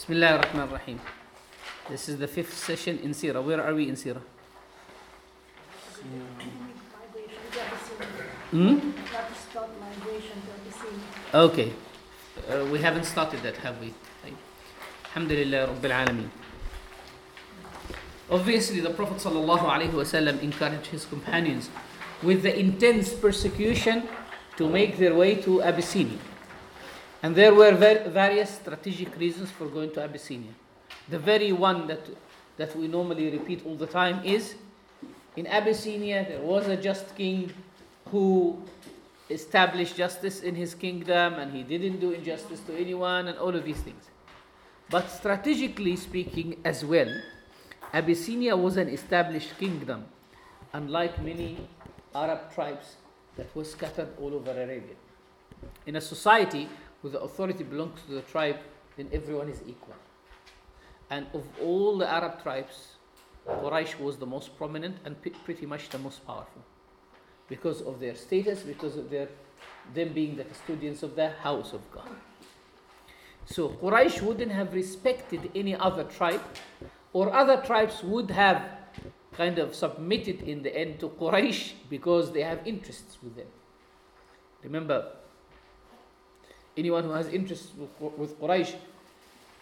Bismillah ar-Rahman ar-Rahim. This is the fifth session in Sirah. Where are we in Sirah? Hmm? Okay. Uh, we haven't started that, have we? Alhamdulillah Rabbil Alameen. Obviously, the Prophet ﷺ encouraged his companions with the intense persecution to make their way to Abyssinia. And there were various strategic reasons for going to Abyssinia. The very one that, that we normally repeat all the time is in Abyssinia there was a just king who established justice in his kingdom and he didn't do injustice to anyone and all of these things. But strategically speaking, as well, Abyssinia was an established kingdom, unlike many Arab tribes that were scattered all over Arabia. In a society where the authority belongs to the tribe, then everyone is equal. And of all the Arab tribes, Quraysh was the most prominent and p- pretty much the most powerful because of their status, because of their them being the custodians of the house of God. So Quraysh wouldn't have respected any other tribe, or other tribes would have kind of submitted in the end to Quraysh because they have interests with them. Remember, anyone who has interest with, with Quraysh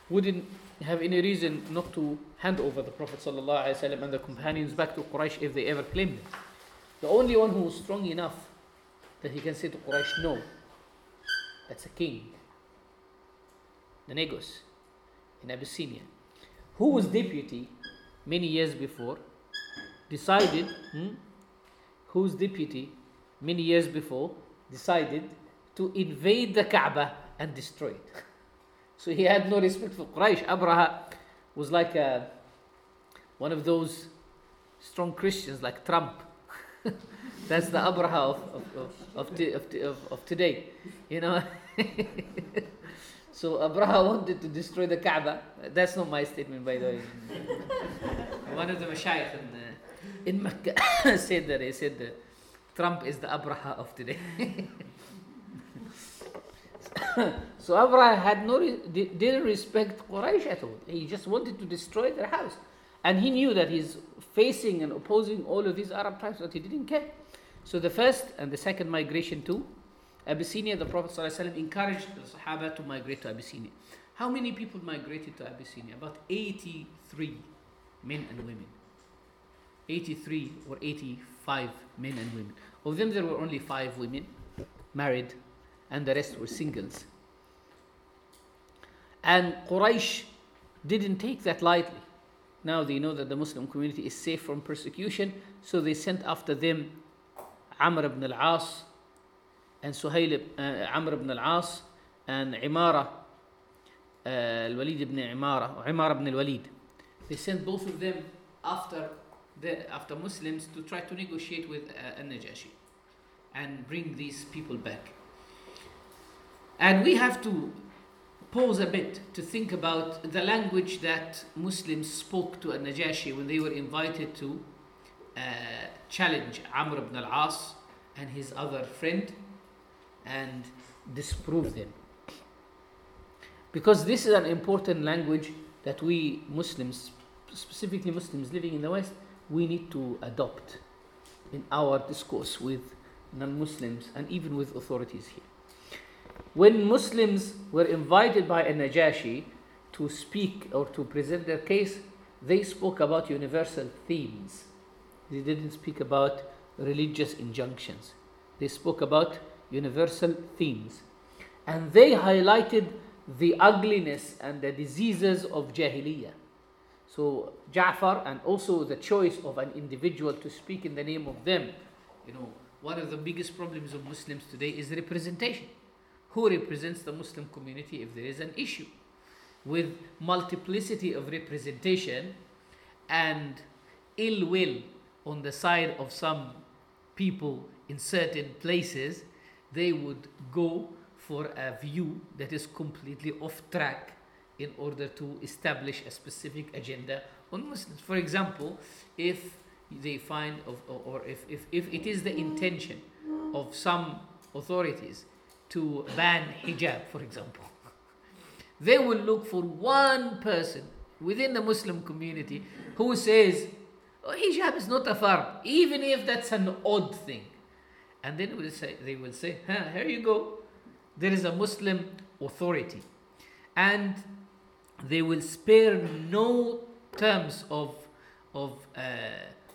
wouldn't have any reason not to hand over the Prophet ﷺ and the companions back to Quraysh if they ever claimed it. The only one who was strong enough that he can say to Quraysh, no, that's a king. The Negus in Abyssinia, who was deputy many years before, decided, hmm, whose deputy many years before decided to invade the Kaaba and destroy it. So he had no respect for Quraysh. Abraha was like a, one of those strong Christians like Trump. That's the Abraha of, of, of, of, of, of today. You know? so Abraha wanted to destroy the Kaaba. That's not my statement, by the way. one of the mashayikh in, uh, in Mecca said that. He said that Trump is the Abraha of today. so Abraha had no re- didn't respect Quraysh at all. He just wanted to destroy their house, and he knew that he's facing and opposing all of these Arab tribes, but he didn't care. So the first and the second migration to Abyssinia, the Prophet ﷺ encouraged the Sahaba to migrate to Abyssinia. How many people migrated to Abyssinia? About 83 men and women. 83 or 85 men and women. Of them, there were only five women married, and the rest were singles. And Quraysh didn't take that lightly. Now they know that the Muslim community is safe from persecution, so they sent after them Amr ibn al-As and Suhail, uh, Amr ibn al-As and Imara, uh, al-Walid ibn Imara, or Imara ibn al-Walid. They sent both of them after the, after Muslims to try to negotiate with uh, al-Najashi and bring these people back. And we have to pause a bit to think about the language that Muslims spoke to al-Najashi when they were invited to uh, challenge Amr ibn al-As and his other friend and disprove them. Because this is an important language that we Muslims, specifically Muslims living in the West, we need to adopt in our discourse with non Muslims and even with authorities here. When Muslims were invited by a Najashi to speak or to present their case, they spoke about universal themes. They didn't speak about religious injunctions. They spoke about universal themes. And they highlighted the ugliness and the diseases of Jahiliyyah. So Ja'far and also the choice of an individual to speak in the name of them. You know, one of the biggest problems of Muslims today is representation. Who represents the Muslim community if there is an issue? With multiplicity of representation and ill will on the side of some people in certain places, they would go for a view that is completely off track in order to establish a specific agenda on Muslims. For example, if they find, of, or, if, if, if it is the intention of some authorities to ban hijab, for example, they will look for one person within the Muslim community who says, oh, hijab is not a fard, even if that's an odd thing. And then will say, they will say, huh, here you go. There is a Muslim authority. And they will spare no terms of, of uh,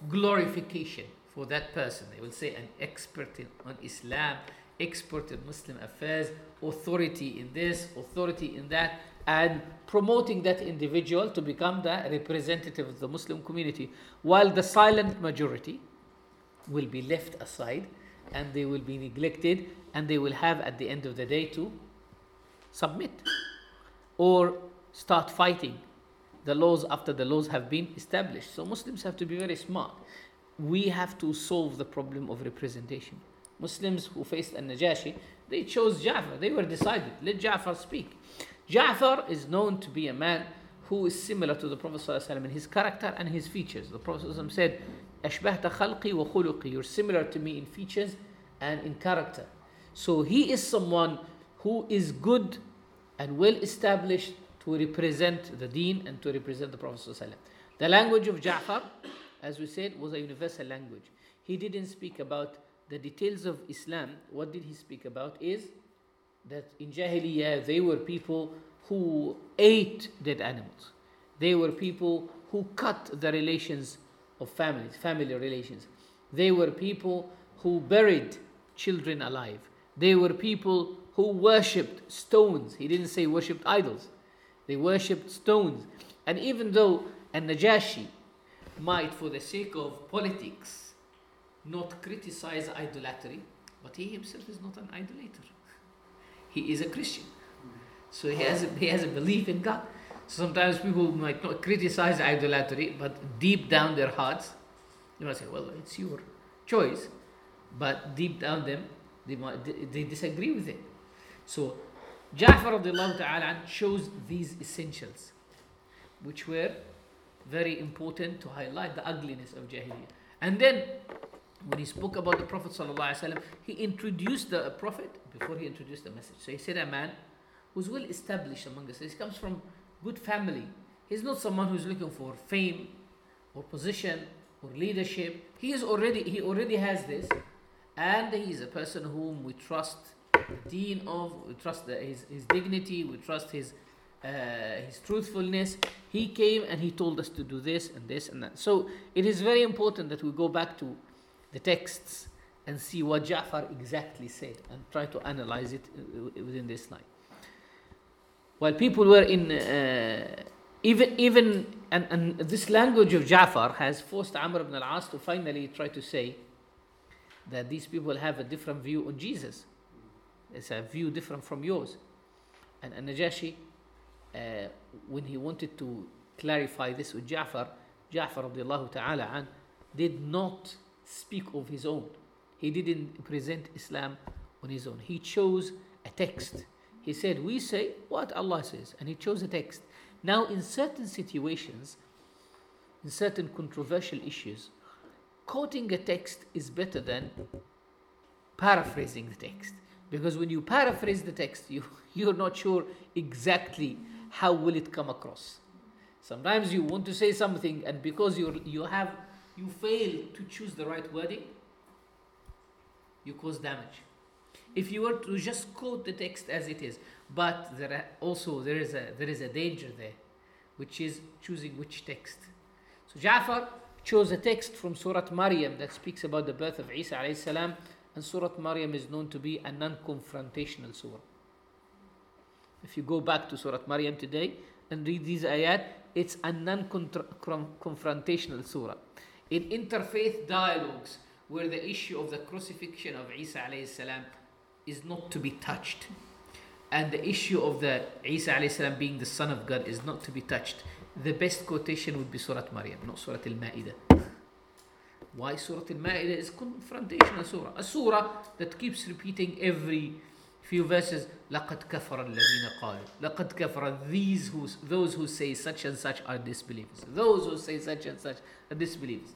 glorification for that person. They will say an expert in, on Islam, expert in Muslim affairs, authority in this, authority in that, and promoting that individual to become the representative of the Muslim community, while the silent majority will be left aside and they will be neglected and they will have at the end of the day to submit or start fighting the laws after the laws have been established. So Muslims have to be very smart. We have to solve the problem of representation. Muslims who faced An-Najashi, they chose Ja'far. They were decided, let Ja'far speak. Ja'far is known to be a man who is similar to the Prophet ﷺ in his character and his features. The Prophet ﷺ said, أشبهت خلقي وخلقي. You're similar to me in features and in character. So he is someone who is good and well established to represent the deen and to represent the Prophet. ﷺ. The language of Ja'far, as we said, was a universal language. He didn't speak about the details of Islam. What did he speak about? Is that in Jahiliyyah they were people who ate dead animals. They were people who cut the relations of families, family relations. They were people who buried children alive. They were people who worshipped stones. He didn't say worshipped idols. They worshipped stones. And even though an Najashi might, for the sake of politics, not criticize idolatry, but he himself is not an idolater. He is a Christian. So he has a, he has a belief in God. Sometimes people might not criticize idolatry, but deep down their hearts, they might say, well, it's your choice. But deep down them, they, might, they disagree with it. So Ja'far ta'ala shows these essentials, which were very important to highlight the ugliness of Jahiliyyah. And then, when he spoke about the Prophet ﷺ, he introduced the Prophet before he introduced the message. So he said, A man who's well established among us. He comes from good family. He's not someone who's looking for fame or position or leadership. He is already he already has this, and he is a person whom we trust the deen of, we trust the, his, his dignity, we trust his uh, his truthfulness. He came and he told us to do this and this and that. So it is very important that we go back to the texts and see what Ja'far exactly said and try to analyze it uh, within this line. While people were in, uh, even, even and, and this language of Ja'far has forced Amr ibn al-As to finally try to say that these people have a different view on Jesus. It's a view different from yours. And, and Najashi, uh, when he wanted to clarify this with Ja'far, Ja'far ta'ala an, did not speak of his own. He didn't present Islam on his own. He chose a text. He said, We say what Allah says. And he chose a text. Now, in certain situations, in certain controversial issues, quoting a text is better than paraphrasing the text. Because when you paraphrase the text, you, you're not sure exactly how will it come across. Sometimes you want to say something, and because you you have you fail to choose the right wording, you cause damage. If you were to just quote the text as it is, but there are also there is a there is a danger there, which is choosing which text. So Ja'far chose a text from Surah Maryam that speaks about the birth of Isa alayhi salam and Surah Maryam is known to be a non-confrontational surah. If you go back to Surah Maryam today and read these ayat, it's a non-confrontational surah. In interfaith dialogues, where the issue of the crucifixion of Isa alayhi salam is not to be touched, and the issue of the Isa alayhi salam being the son of God is not to be touched, the best quotation would be Surah Maryam, not Surah Al-Ma'idah. Why Surah Al-Ma'idah is confrontational surah. A surah that keeps repeating every few verses لقد كفر الذين قالوا لقد كفر these who those who say such and such are disbelievers those who say such and such are disbelievers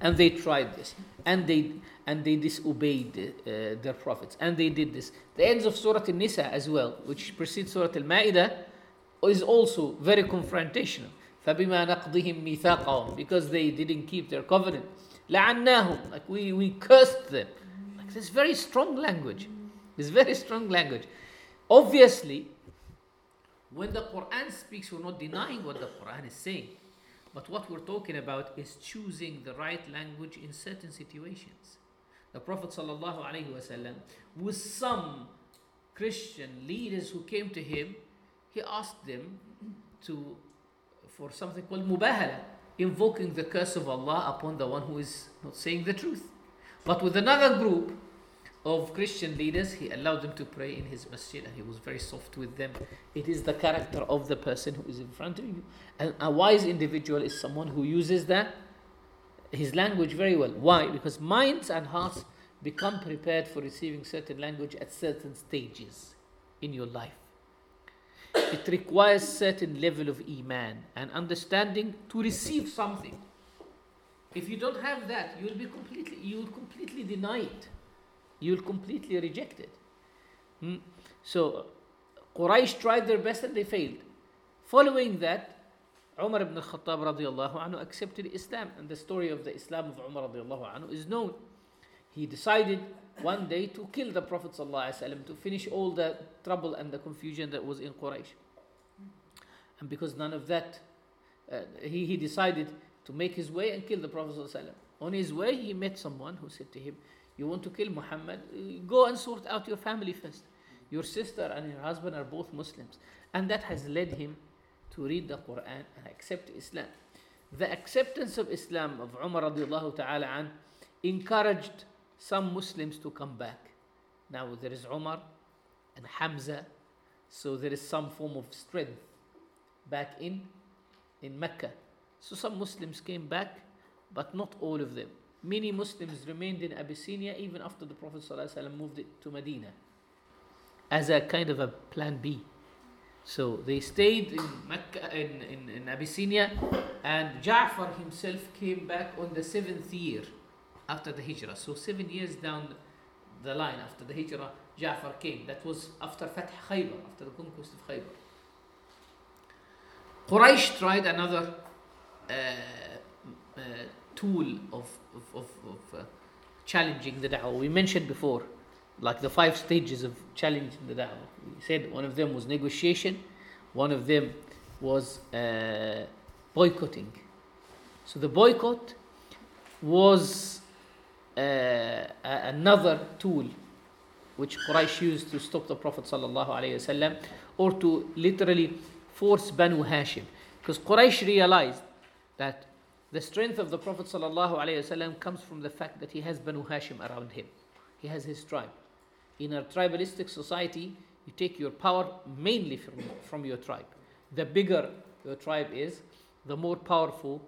and they tried this, and they and they disobeyed uh, their prophets, and they did this. The ends of Surah An-Nisa as well, which precedes Surah Al-Ma'idah, is also very confrontational. فبما نقضهم ميثاقهم because they didn't keep their covenant. لعناهم like we, we cursed them. Like this very strong language. This very strong language. Obviously, when the Quran speaks, we're not denying what the Quran is saying. But what we're talking about is choosing the right language in certain situations. The Prophet ﷺ, with some Christian leaders who came to him, he asked them to for something called mubahala, invoking the curse of Allah upon the one who is not saying the truth. But with another group of Christian leaders, he allowed them to pray in his masjid and he was very soft with them. It is the character of the person who is in front of you. And a wise individual is someone who uses that his language very well. Why? Because minds and hearts become prepared for receiving certain language at certain stages in your life. It requires certain level of iman and understanding to receive something. If you don't have that, you will be completely you will completely deny it. You will completely reject it. Hmm? So Quraysh tried their best and they failed. Following that, Umar ibn al-Khattab radiallahu anhu accepted Islam and the story of the Islam of Umar radiallahu anhu is known. He decided one day to kill the Prophet ﷺ to finish all the trouble and the confusion that was in Quraysh. And because none of that, uh, he, he decided to make his way and kill the Prophet. On his way, he met someone who said to him, You want to kill Muhammad? Go and sort out your family first. Your sister and your husband are both Muslims. And that has led him to read the Quran and accept Islam. The acceptance of Islam of Umar ta'ala an encouraged some Muslims to come back. Now there is Umar and Hamza, so there is some form of strength back in in Mecca. So some Muslims came back, but not all of them. Many Muslims remained in Abyssinia even after the Prophet ﷺ moved it to Medina as a kind of a plan B. So they stayed in Mecca, in, in, in Abyssinia, and Ja'far himself came back on the seventh year after the Hijrah. So seven years down the line after the Hijrah, Ja'far came. That was after Fath Khaybar, after the conquest of Khaybar. Quraysh tried another uh, uh, tool of, of, of, of uh, challenging the da'wah. We mentioned before, like the five stages of challenging the da'wah. We said one of them was negotiation, one of them was uh, boycotting. So the boycott was uh, another tool which Quraysh used to stop the Prophet ﷺ or to literally force Banu Hashim. Because Quraysh realized that the strength of the Prophet ﷺ comes from the fact that he has Banu Hashim around him. He has his tribe. In a tribalistic society, you take your power mainly from, from your tribe. The bigger your tribe is, the more powerful,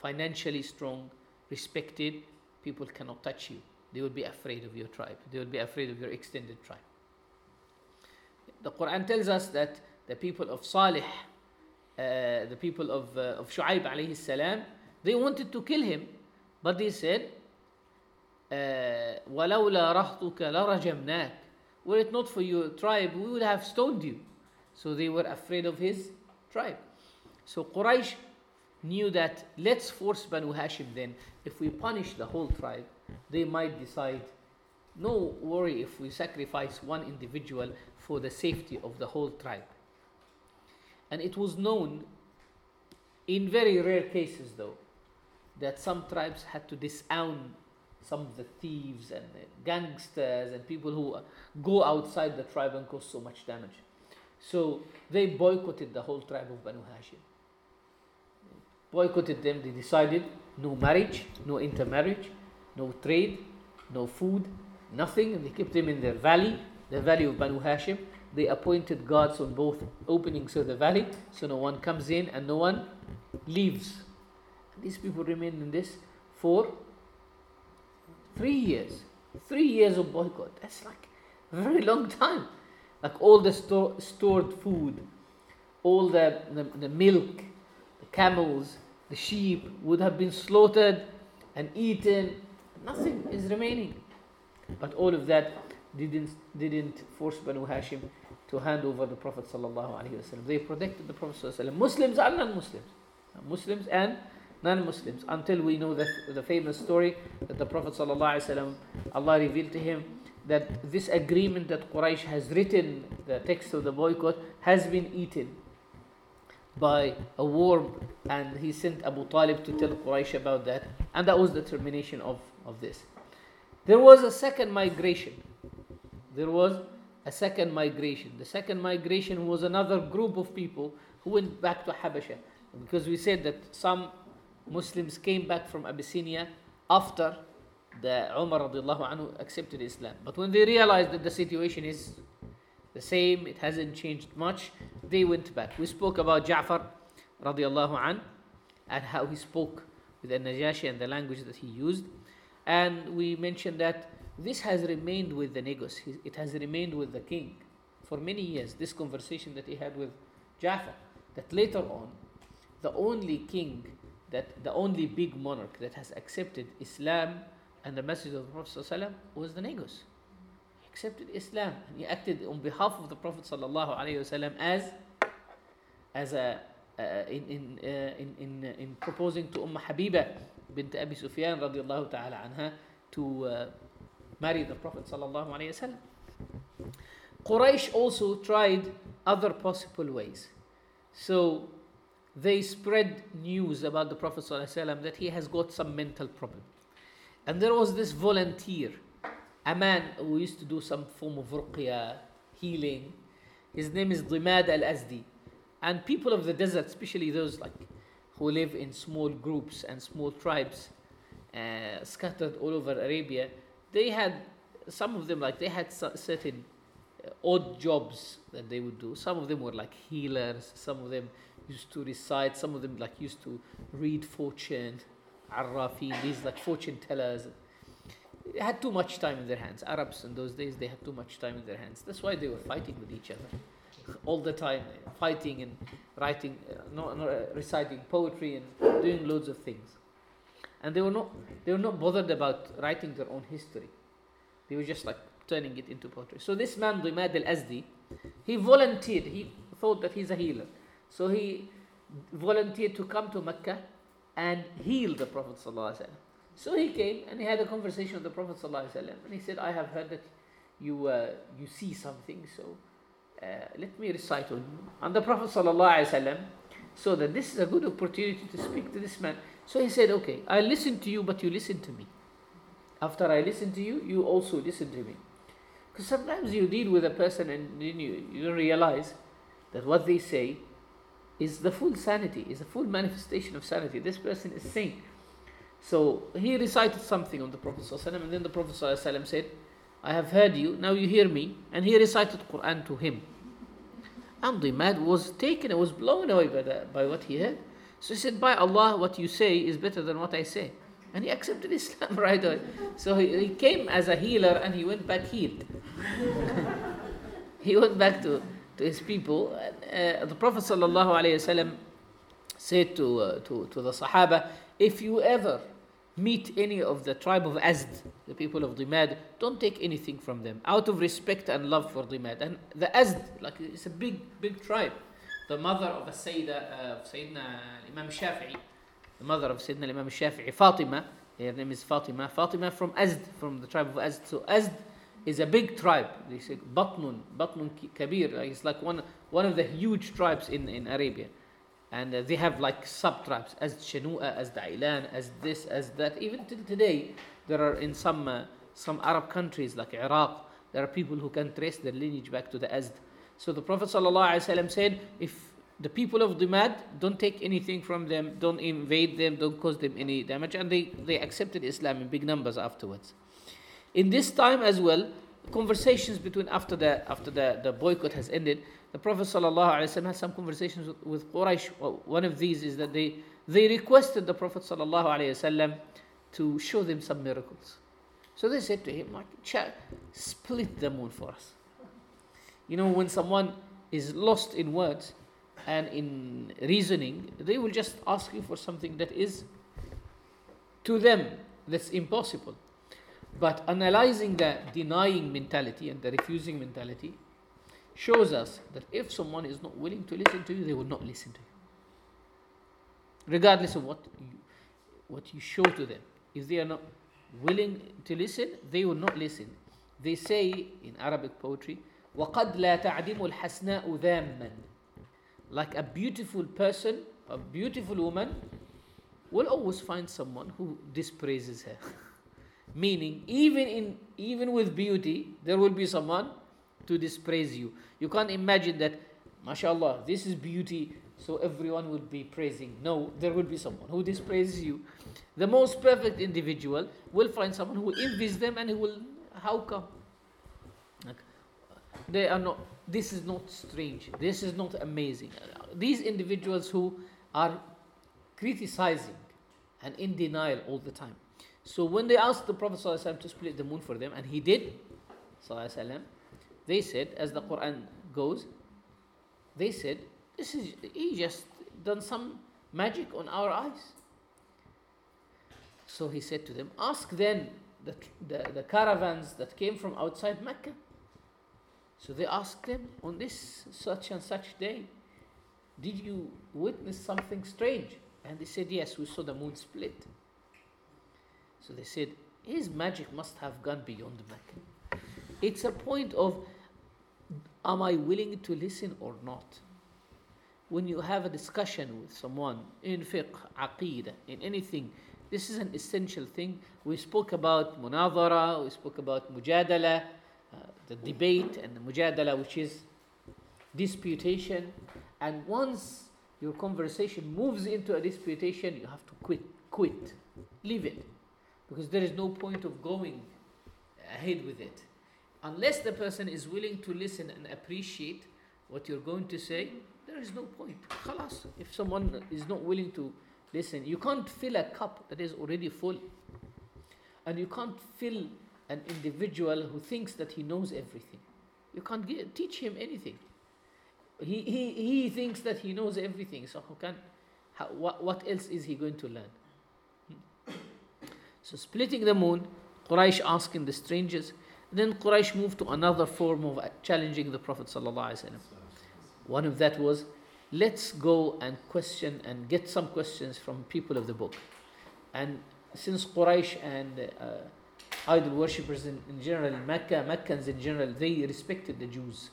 financially strong, respected, people cannot touch you. They will be afraid of your tribe. They will be afraid of your extended tribe. The Quran tells us that the people of Salih, uh, the people of, uh, of Shu'aib alayhi salam, they wanted to kill him, but they said, وَلَوْلَا رَحْتُكَ لَرَجَمْنَاكَ Were it not for your tribe, we would have stoned you. So they were afraid of his tribe. So Quraysh knew that let's force Banu Hashim then. If we punish the whole tribe, they might decide, no worry if we sacrifice one individual for the safety of the whole tribe. And it was known, in very rare cases though, that some tribes had to disown some of the thieves and gangsters and people who go outside the tribe and cause so much damage. So they boycotted the whole tribe of Banu Hashim boycotted them. They decided no marriage, no intermarriage, no trade, no food, nothing. And they kept them in their valley, the valley of Banu Hashim. They appointed guards on both openings of the valley, so no one comes in and no one leaves. These people remained in this for three years. Three years of boycott. That's like a very long time. Like all the sto- stored food, all the, the, the milk, the camels, the sheep would have been slaughtered and eaten. Nothing is remaining. But all of that didn't, didn't force Banu Hashim to hand over the Prophet sallallahu alaihi wasallam. They protected the Prophet sallallahu. Muslims and non-Muslims, Muslims and non-Muslims. Until we know the, the famous story that the Prophet wasallam, Allah revealed to him that this agreement that Quraysh has written, the text of the boycott, has been eaten by a worm, and he sent Abu Talib to tell Quraysh about that, and that was the termination of, of this. There was a second migration. There was a second migration. The second migration was another group of people who went back to Habasha. Because we said that some Muslims came back from Abyssinia after the Umar radiallahu anhu accepted Islam. But when they realized that the situation is the same, it hasn't changed much, they went back. We spoke about Ja'far radiallahu anhu and how he spoke with the Najashi and the language that he used. And we mentioned that this has remained with the Negus, it has remained with the king for many years. This conversation that he had with Ja'far, that later on, the only king, that the only big monarch that has accepted Islam and the message of the Prophet ﷺ was the Negus. He accepted Islam and he acted on behalf of the Prophet ﷺ as, as a, uh, in, in, uh, in, in, in proposing to Umm Habiba bint Abi Sufyan radiallahu ta'ala anha to uh, marry the Prophet wasallam. Quraysh also tried other possible ways. So they spread news about the Prophet ﷺ that he has got some mental problem. And there was this volunteer, a man who used to do some form of ruqya, healing. His name is Dimad al Azdi. And people of the desert, especially those like who live in small groups and small tribes uh, scattered all over Arabia, they had some of them like they had certain uh, odd jobs that they would do. Some of them were like healers. Some of them used to recite. Some of them like used to read fortune, arrafi, these like fortune tellers. They had too much time in their hands. Arabs in those days they had too much time in their hands. That's why they were fighting with each other all the time, fighting and writing, uh, no, no, uh, reciting poetry and doing loads of things. And they were not they were not bothered about writing their own history. They were just like turning it into poetry. So this man, Dimad al-Azdi, he volunteered. He thought that he's a healer. So he volunteered to come to Mecca and heal the Prophet ﷺ. So he came and he had a conversation with the Prophet ﷺ and he said, I have heard that you, uh, you see something, so uh, let me recite on you. And the Prophet ﷺ saw that this is a good opportunity to speak to this man. So he said, Okay, I listen to you, but you listen to me. After I listen to you, you also listen to me. Because sometimes you deal with a person and then you, you don't realize that what they say is the full sanity, is a full manifestation of sanity. This person is sane. So he recited something on the Prophet ﷺ, and then the Prophet ﷺ said, I have heard you, now you hear me. And he recited Quran to him. And the man was taken, was blown away by, the, by what he heard. So he said, By Allah, what you say is better than what I say. And he accepted Islam right away. So he, he came as a healer and he went back healed. he went back to, to his people. And, uh, the Prophet ﷺ said to, uh, to, to the Sahaba, If you ever meet any of the tribe of Azd, the people of Dimad, don't take anything from them out of respect and love for Dimad. And the Azd, like it's a big, big tribe. The mother of the Sayyida, uh, Sayyidina Imam Shafi'i, the mother of Sayyidina Imam Shafi'i, Fatima, her name is Fatima. Fatima from Azd, from the tribe of Azd. So Azd is a big tribe. They say Batnun, Batnun Kabir. It's like one, one of the huge tribes in, in Arabia and uh, they have like sub tribes as Shanua, as Dailan, as this, as that. Even till today, there are in some uh, some Arab countries like Iraq, there are people who can trace their lineage back to the Azd. So the Prophet ﷺ said, if the people of Dimad don't take anything from them, don't invade them, don't cause them any damage, and they, they accepted Islam in big numbers afterwards. In this time as well, conversations between after the after the, the boycott has ended, the Prophet ﷺ had some conversations with, with Quraysh. One of these is that they, they requested the Prophet ﷺ to show them some miracles. So they said to him, like, split the moon for us. You know, when someone is lost in words and in reasoning, they will just ask you for something that is To them, that's impossible. But analyzing the denying mentality and the refusing mentality shows us that if someone is not willing to listen to you, they will not listen to you. Regardless of what you, what you show to them. If they are not willing to listen, they will not listen. They say in Arabic poetry, وَقَدْ لَا تَعْدِمُ الْحَسْنَاءُ ذَامًا Like a beautiful person, a beautiful woman, will always find someone who dispraises her. Meaning, even in even with beauty, there will be someone to dispraise you. You can't imagine that, mashallah, this is beauty, so everyone will be praising. No, there will be someone who dispraises you. The most perfect individual will find someone who envies them and he will, how come? They are not, this is not strange. This is not amazing. These individuals who are criticizing and in denial all the time. So when they asked the Prophet ﷺ to split the moon for them, and he did, they said, as the Quran goes, they said, this is he just done some magic on our eyes. So he said to them, Ask then the, the, the caravans that came from outside Mecca. So they asked them on this such and such day, Did you witness something strange? And they said, Yes, we saw the moon split. So they said, His magic must have gone beyond Mecca. It's a point of am I willing to listen or not? When you have a discussion with someone in fiqh, aqidah, in anything, this is an essential thing. We spoke about munadhara, we spoke about mujadala, uh, the debate and the mujadala, which is disputation. And once your conversation moves into a disputation, you have to quit. Quit. Leave it. Because there is no point of going ahead with it. Unless the person is willing to listen and appreciate what you're going to say, there is no point. Khalas. If someone is not willing to listen, you can't fill a cup that is already full. And you can't fill an individual who thinks that he knows everything. You can't get, teach him anything. He, he, he thinks that he knows everything. So how can, how, what, what else is he going to learn? So splitting the moon, Quraysh asking the strangers. Then Quraysh moved to another form of challenging the Prophet ﷺ. One of that was, let's go and question and get some questions from people of the book. And since Quraysh and uh, idol worshippers in, in general, Mecca, Meccans in general, they respected the Jews.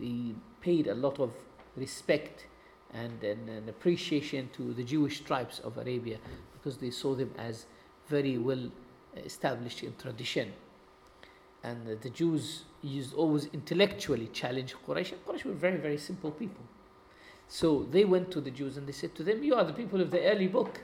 They paid a lot of respect and, and, and appreciation to the Jewish tribes of Arabia because they saw them as very well established in tradition. And the Jews used always intellectually challenge Quraysh. Quraysh were very, very simple people. So they went to the Jews and they said to them, You are the people of the early book.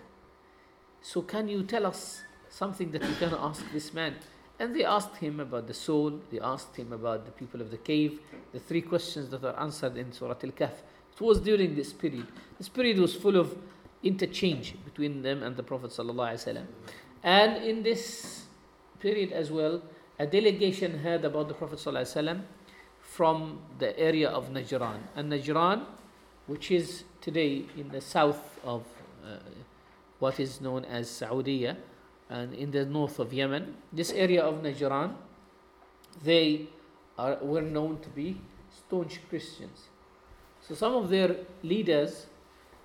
So can you tell us something that you can ask this man? And they asked him about the soul, they asked him about the people of the cave, the three questions that are answered in Surah Al Kahf. It was during this period. This period was full of interchange between them and the Prophet. ﷺ. And in this period as well, a delegation heard about the Prophet ﷺ from the area of Najran. And Najran, which is today in the south of uh, what is known as Saudi and in the north of Yemen, this area of Najran, they are, were known to be staunch Christians. So some of their leaders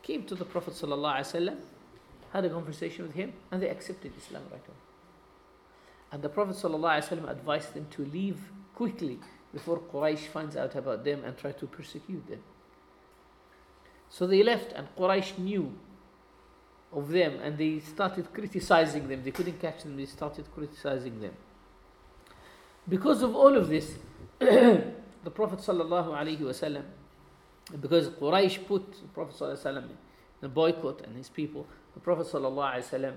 came to the Prophet ﷺ, had a conversation with him, and they accepted Islam right away. And the Prophet ﷺ advised them to leave quickly before Quraysh finds out about them and try to persecute them. So they left, and Quraysh knew of them and they started criticizing them. They couldn't catch them, they started criticizing them. Because of all of this, the Prophet ﷺ, because Quraysh put the Prophet ﷺ in a boycott and his people, the Prophet ﷺ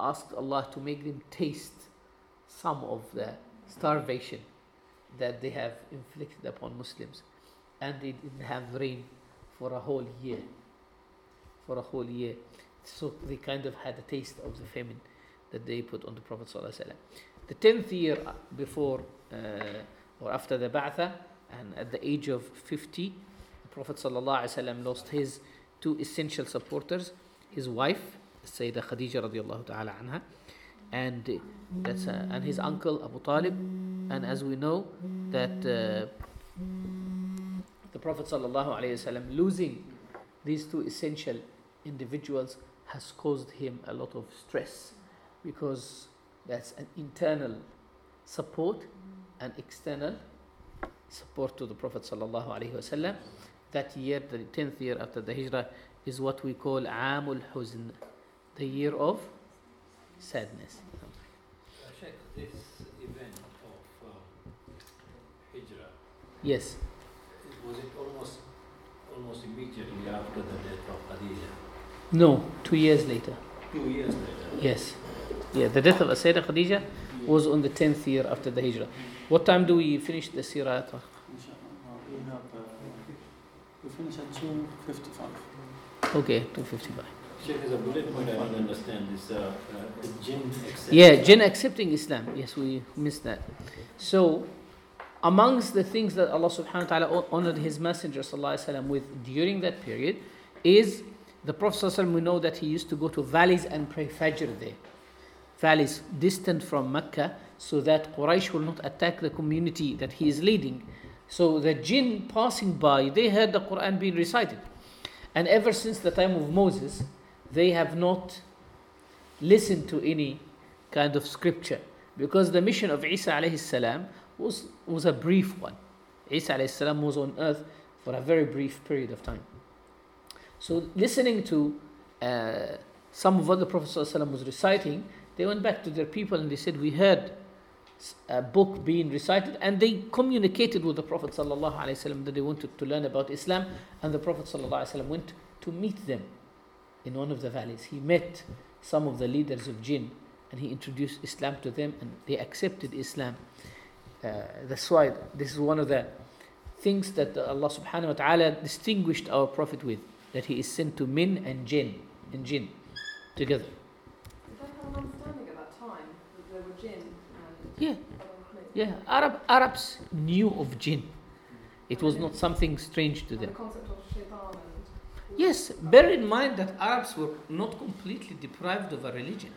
asked Allah to make them taste some of the starvation that they have inflicted upon Muslims. And they didn't have rain for a whole year. For a whole year. So they kind of had a taste of the famine that they put on the Prophet. ﷺ. The 10th year before uh, or after the Ba'tha, and at the age of 50, the Prophet ﷺ lost his two essential supporters his wife, Sayyidah Khadija radiallahu ta'ala anha. And that's uh, and his uncle Abu Talib. And as we know that uh, the Prophet sallallahu alaihi wasallam losing these two essential individuals has caused him a lot of stress because that's an internal support and external support to the Prophet sallallahu alaihi wasallam. That year, the tenth year after the Hijrah, is what we call Amul Huzn, the year of sadness. Sheikh, this event of uh, Hijrah, Yes, was it almost almost immediately after the death of Khadija? no, two years later. Two years later. Yes, yeah, the death of Sayyidah Khadija was on the tenth year after the Hijrah. What time do we finish the Sirah? Inshallah. We have, uh, we finish at 2.55. Okay, two fifty-five. Sheikh, there's a bullet point I don't understand. Is uh, uh, jinn accept? Yeah, jinn accepting Islam. Yes, we missed that. So, amongst the things that Allah subhanahu wa ta'ala honored His Messenger sallallahu alaihi wasallam with during that period is the Prophet sallallahu alaihi wasallam, we know that he used to go to valleys and pray Fajr there. Valleys distant from Mecca so that Quraysh will not attack the community that he is leading. So the jinn passing by, they heard the Quran being recited. And ever since the time of Moses, they have not listened to any kind of scripture because the mission of Isa was, was a brief one. Isa was on earth for a very brief period of time. So listening to uh, some of what the Prophet was reciting, they went back to their people and they said, we heard a book being recited and they communicated with the Prophet ﷺ that they wanted to learn about Islam and the Prophet ﷺ went to meet them in one of the valleys. He met some of the leaders of jinn and he introduced Islam to them and they accepted Islam. Uh, that's why this is one of the things that Allah subhanahu wa ta'ala distinguished our Prophet with that he is sent to min and jinn and jinn together. Did they have an understanding at that time that there were jinn and Yeah, yeah. Arab Arabs knew of jinn. It was not something strange to them. Yes, bear in mind that Arabs were not completely deprived of a religion.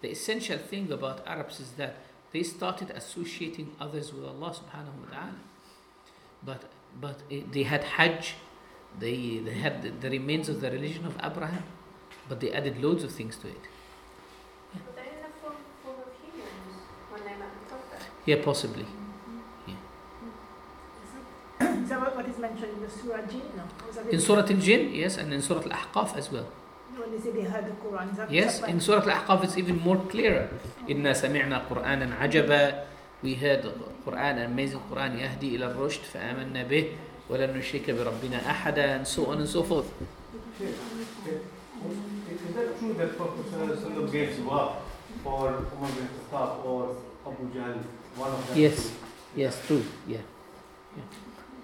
The essential thing about Arabs is that they started associating others with Allah subhanahu wa ta'ala. But but eh, they had Hajj, they they had the, the remains of the religion of Abraham, but they added loads of things to it. Were they in the form, form of humans when they met the Prophet? Yeah, possibly. Yeah. What is mentioned in the Surah Jinn? No? In Surah Al Jinn, yes, and in Surah Al Ahqaf as well. When they say they heard the Quran, yes, in Surah Al Ahqaf it's even more clearer. Inna sami'na Qur'anan ajaba. We heard Quran, amazing Quran, Yahdi ila rushd, fa'amanna bih, wa lan nushrika bi rabbina ahada, and so on and so forth. Is that true that Prophet gave dua for Umar bin Khattab or Abu Jahl one of them? Yes. Yes, true. Yeah. yeah.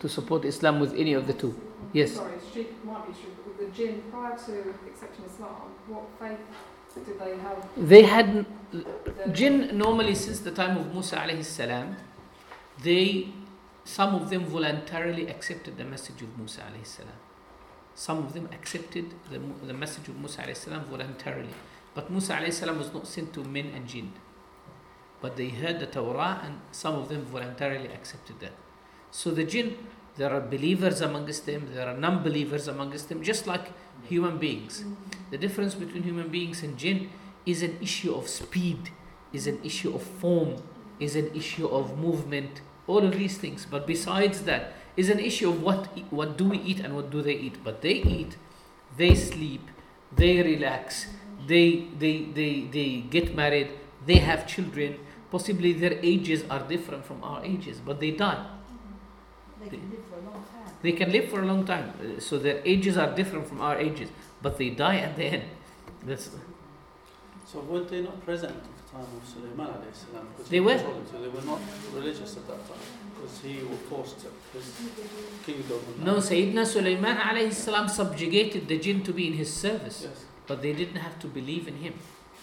To support Islam with any of the two. Yes. Sorry, Sheikh might be true, but with the jinn prior to accepting Islam, what faith did they have? They had The- jinn normally since the time of Musa alayhi salam, they some of them voluntarily accepted the message of Musa alayhi salam. Some of them accepted the, the message of Musa alayhi salam voluntarily. But Musa alayhi salam was not sent to men and jinn. But they heard the Torah and some of them voluntarily accepted that. So the jinn, there are believers amongst them, there are non-believers amongst them, just like human beings. The difference between human beings and jinn is an issue of speed, is an issue of form, is an issue of movement, all of these things. But besides that, is an issue of what what do we eat and what do they eat. But they eat, they sleep, they relax, they they they, they get married, they have children. Possibly their ages are different from our ages, but they die. they can live for a long time. They can live for a long time, uh, so their ages are different from our ages, but they die at the end. That's So were they not present at the time of Sulaiman alayhi They were. So they were not religious at that time. Because he was forced to his kingdom. No, that. Sayyidina Sulaiman alayhi salam subjugated the jinn to be in his service, Yes. but they didn't have to believe in him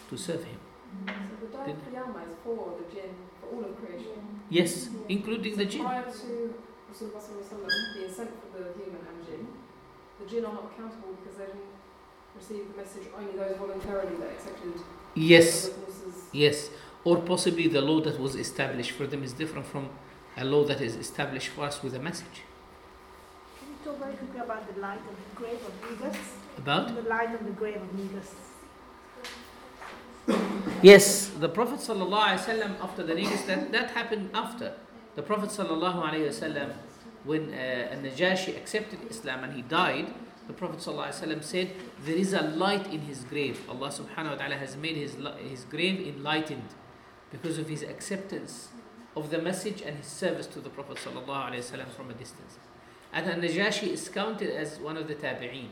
to serve him. So the day of Qiyamah is for the jinn, for all of creation. Yes, including the So jinn. Prior to Rasulullah sallallahu alaihi wasallam being sent for the human and jinn, the jinn are not accountable because they didn't received the message only those voluntarily that accepted Yes, yes. Or possibly the law that was established for them is different from a law that is established for us with a message. Can you talk very quickly about the light of the grave of Negus? About? The light of the grave of Negus. Yes, the Prophet ﷺ after the negus, that, that happened after. The Prophet ﷺ, when uh, Najashi accepted Islam and he died, the Prophet ﷺ said, There is a light in his grave. Allah subhanahu wa ta'ala has made his, li- his grave enlightened because of his acceptance of the message and his service to the Prophet ﷺ from a distance. And Najashi is counted as one of the tabi'een.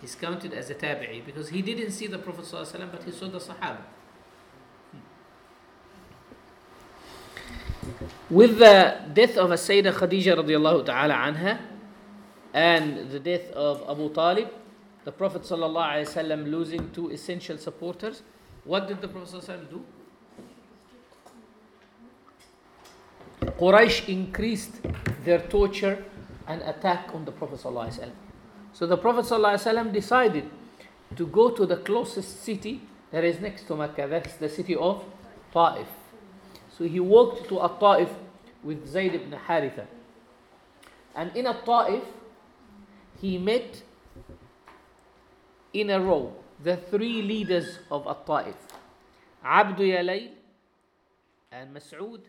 He's counted as a tabi'i because he didn't see the Prophet ﷺ but he saw the Sahaba. With the death of Sayyidah Khadija radiallahu ta'ala anha and the death of Abu Talib, the Prophet wasallam losing two essential supporters, what did the Prophet wasallam do? Quraysh increased their torture and attack on the Prophet wasallam. So the Prophet ﷺ decided to go to the closest city that is next to Mecca, that's the city of Ta'if. So he walked to a Ta'if with Zayd ibn Haritha. And in a Ta'if, he met in a row the three leaders of a Ta'if Abdu Yalayl and Mas'ud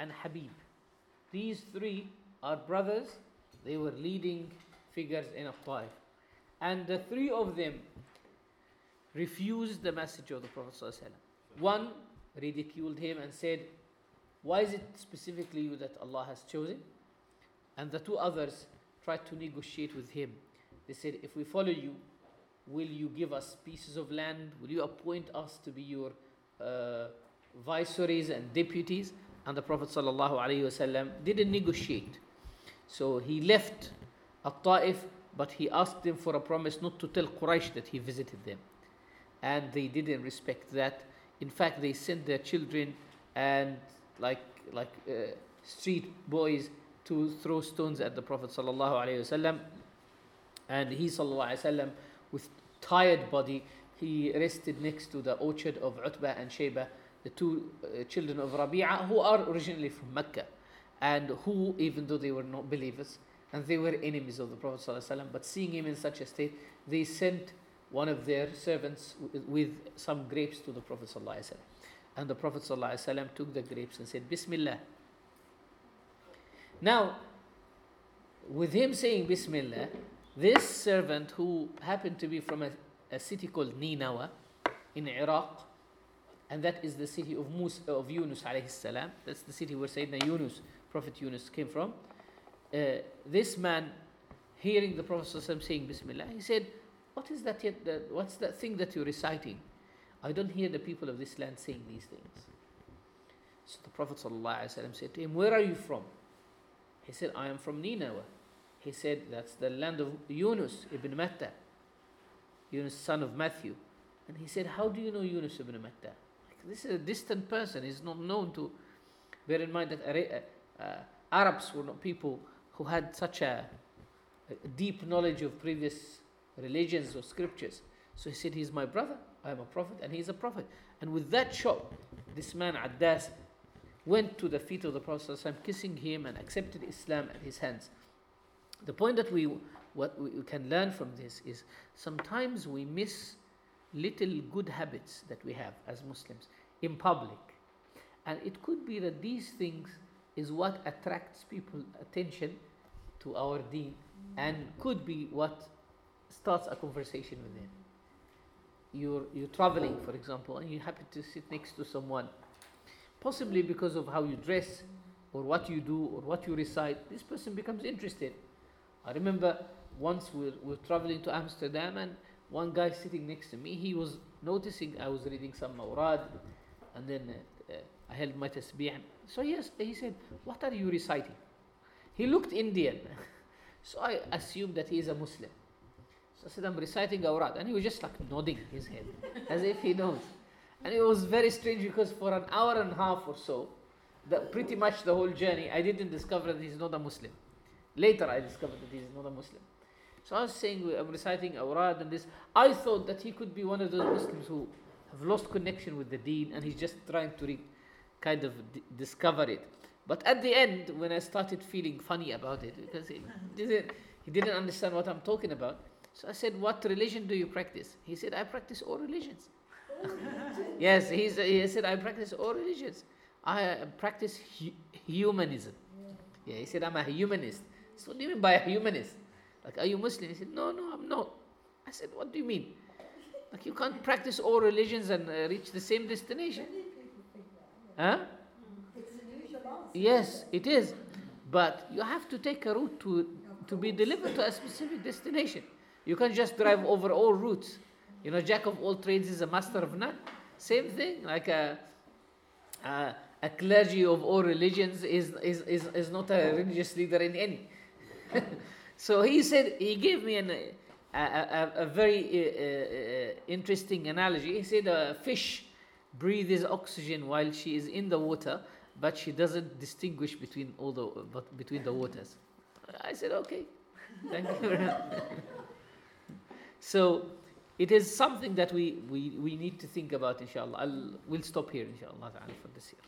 and Habib. These three are brothers, they were leading figures in a Ta'if. And the three of them refused the message of the Prophet. One ridiculed him and said, Why is it specifically you that Allah has chosen? And the two others tried to negotiate with him. They said, If we follow you, will you give us pieces of land? Will you appoint us to be your uh, viceroys and deputies? And the Prophet ﷺ didn't negotiate. So he left at-Ta'if, but he asked them for a promise not to tell Quraysh that he visited them. And they didn't respect that. In fact, they sent their children and like like uh, street boys to throw stones at the Prophet wasallam. And he wasallam, with tired body, he rested next to the orchard of Utbah and Shayba, the two uh, children of Rabi'a, who are originally from Mecca, and who, even though they were not believers, and they were enemies of the Prophet ﷺ, but seeing him in such a state, they sent one of their servants with, with some grapes to the Prophet ﷺ. And the Prophet ﷺ took the grapes and said, Bismillah. Now, with him saying Bismillah, this servant who happened to be from a, a city called Ninawa in Iraq, and that is the city of, Musa, of Yunus alayhi salam, that's the city where Sayyidina Yunus, Prophet Yunus came from. Uh, this man, hearing the Prophet saying Bismillah, he said, What is that yet? That, what's that thing that you're reciting? I don't hear the people of this land saying these things. So the Prophet said to him, Where are you from? He said, I am from Nineveh. He said, That's the land of Yunus ibn Matta, Yunus, son of Matthew. And he said, How do you know Yunus ibn Matta? Like, this is a distant person. He's not known to. Bear in mind that uh, Arabs were not people who had such a, a deep knowledge of previous religions or scriptures. So he said, He's my brother. I am a prophet, and he's a prophet. And with that shock, this man, Addas, went to the feet of the Prophet, kissing him and accepted Islam at his hands. The point that we what we can learn from this is sometimes we miss little good habits that we have as Muslims in public. And it could be that these things is what attracts people attention to our deen and could be what starts a conversation with them. You're, you're traveling, for example, and you happen to sit next to someone, possibly because of how you dress or what you do or what you recite, this person becomes interested. I remember once we were, we were traveling to Amsterdam and one guy sitting next to me, he was noticing I was reading some Mawrad and then uh, uh, I held my tasbih. So yes, he said, what are you reciting? He looked Indian. so I assumed that he is a Muslim. So I said, I'm reciting Awrad. And he was just like nodding his head as if he knows. And it was very strange because for an hour and a half or so, the, pretty much the whole journey, I didn't discover that he's not a Muslim. Later, I discovered that he's not a Muslim. So I was saying, I'm reciting awrad and this. I thought that he could be one of those Muslims who have lost connection with the deen and he's just trying to re- kind of d- discover it. But at the end, when I started feeling funny about it, because he didn't, he didn't understand what I'm talking about, so I said, What religion do you practice? He said, I practice all religions. yes, he's, he said, I practice all religions. I practice hu- humanism. Yeah, he said, I'm a humanist. So what do you mean by a humanist? Like, are you Muslim? He said, no, no, I'm not. I said, what do you mean? Like, you can't practice all religions and uh, reach the same destination. Huh? Yes, it is. But you have to take a route to, to be delivered to a specific destination. You can't just drive over all routes. You know, jack of all trades is a master of none. Same thing, like a, a, a clergy of all religions is, is, is, is not a religious leader in any. so he said, he gave me an, a, a, a very uh, uh, interesting analogy. He said a fish breathes oxygen while she is in the water, but she doesn't distinguish between all the but between the waters. I said, okay, thank you so it is something that we, we, we need to think about, inshallah. I'll, we'll stop here, inshallah, for this year.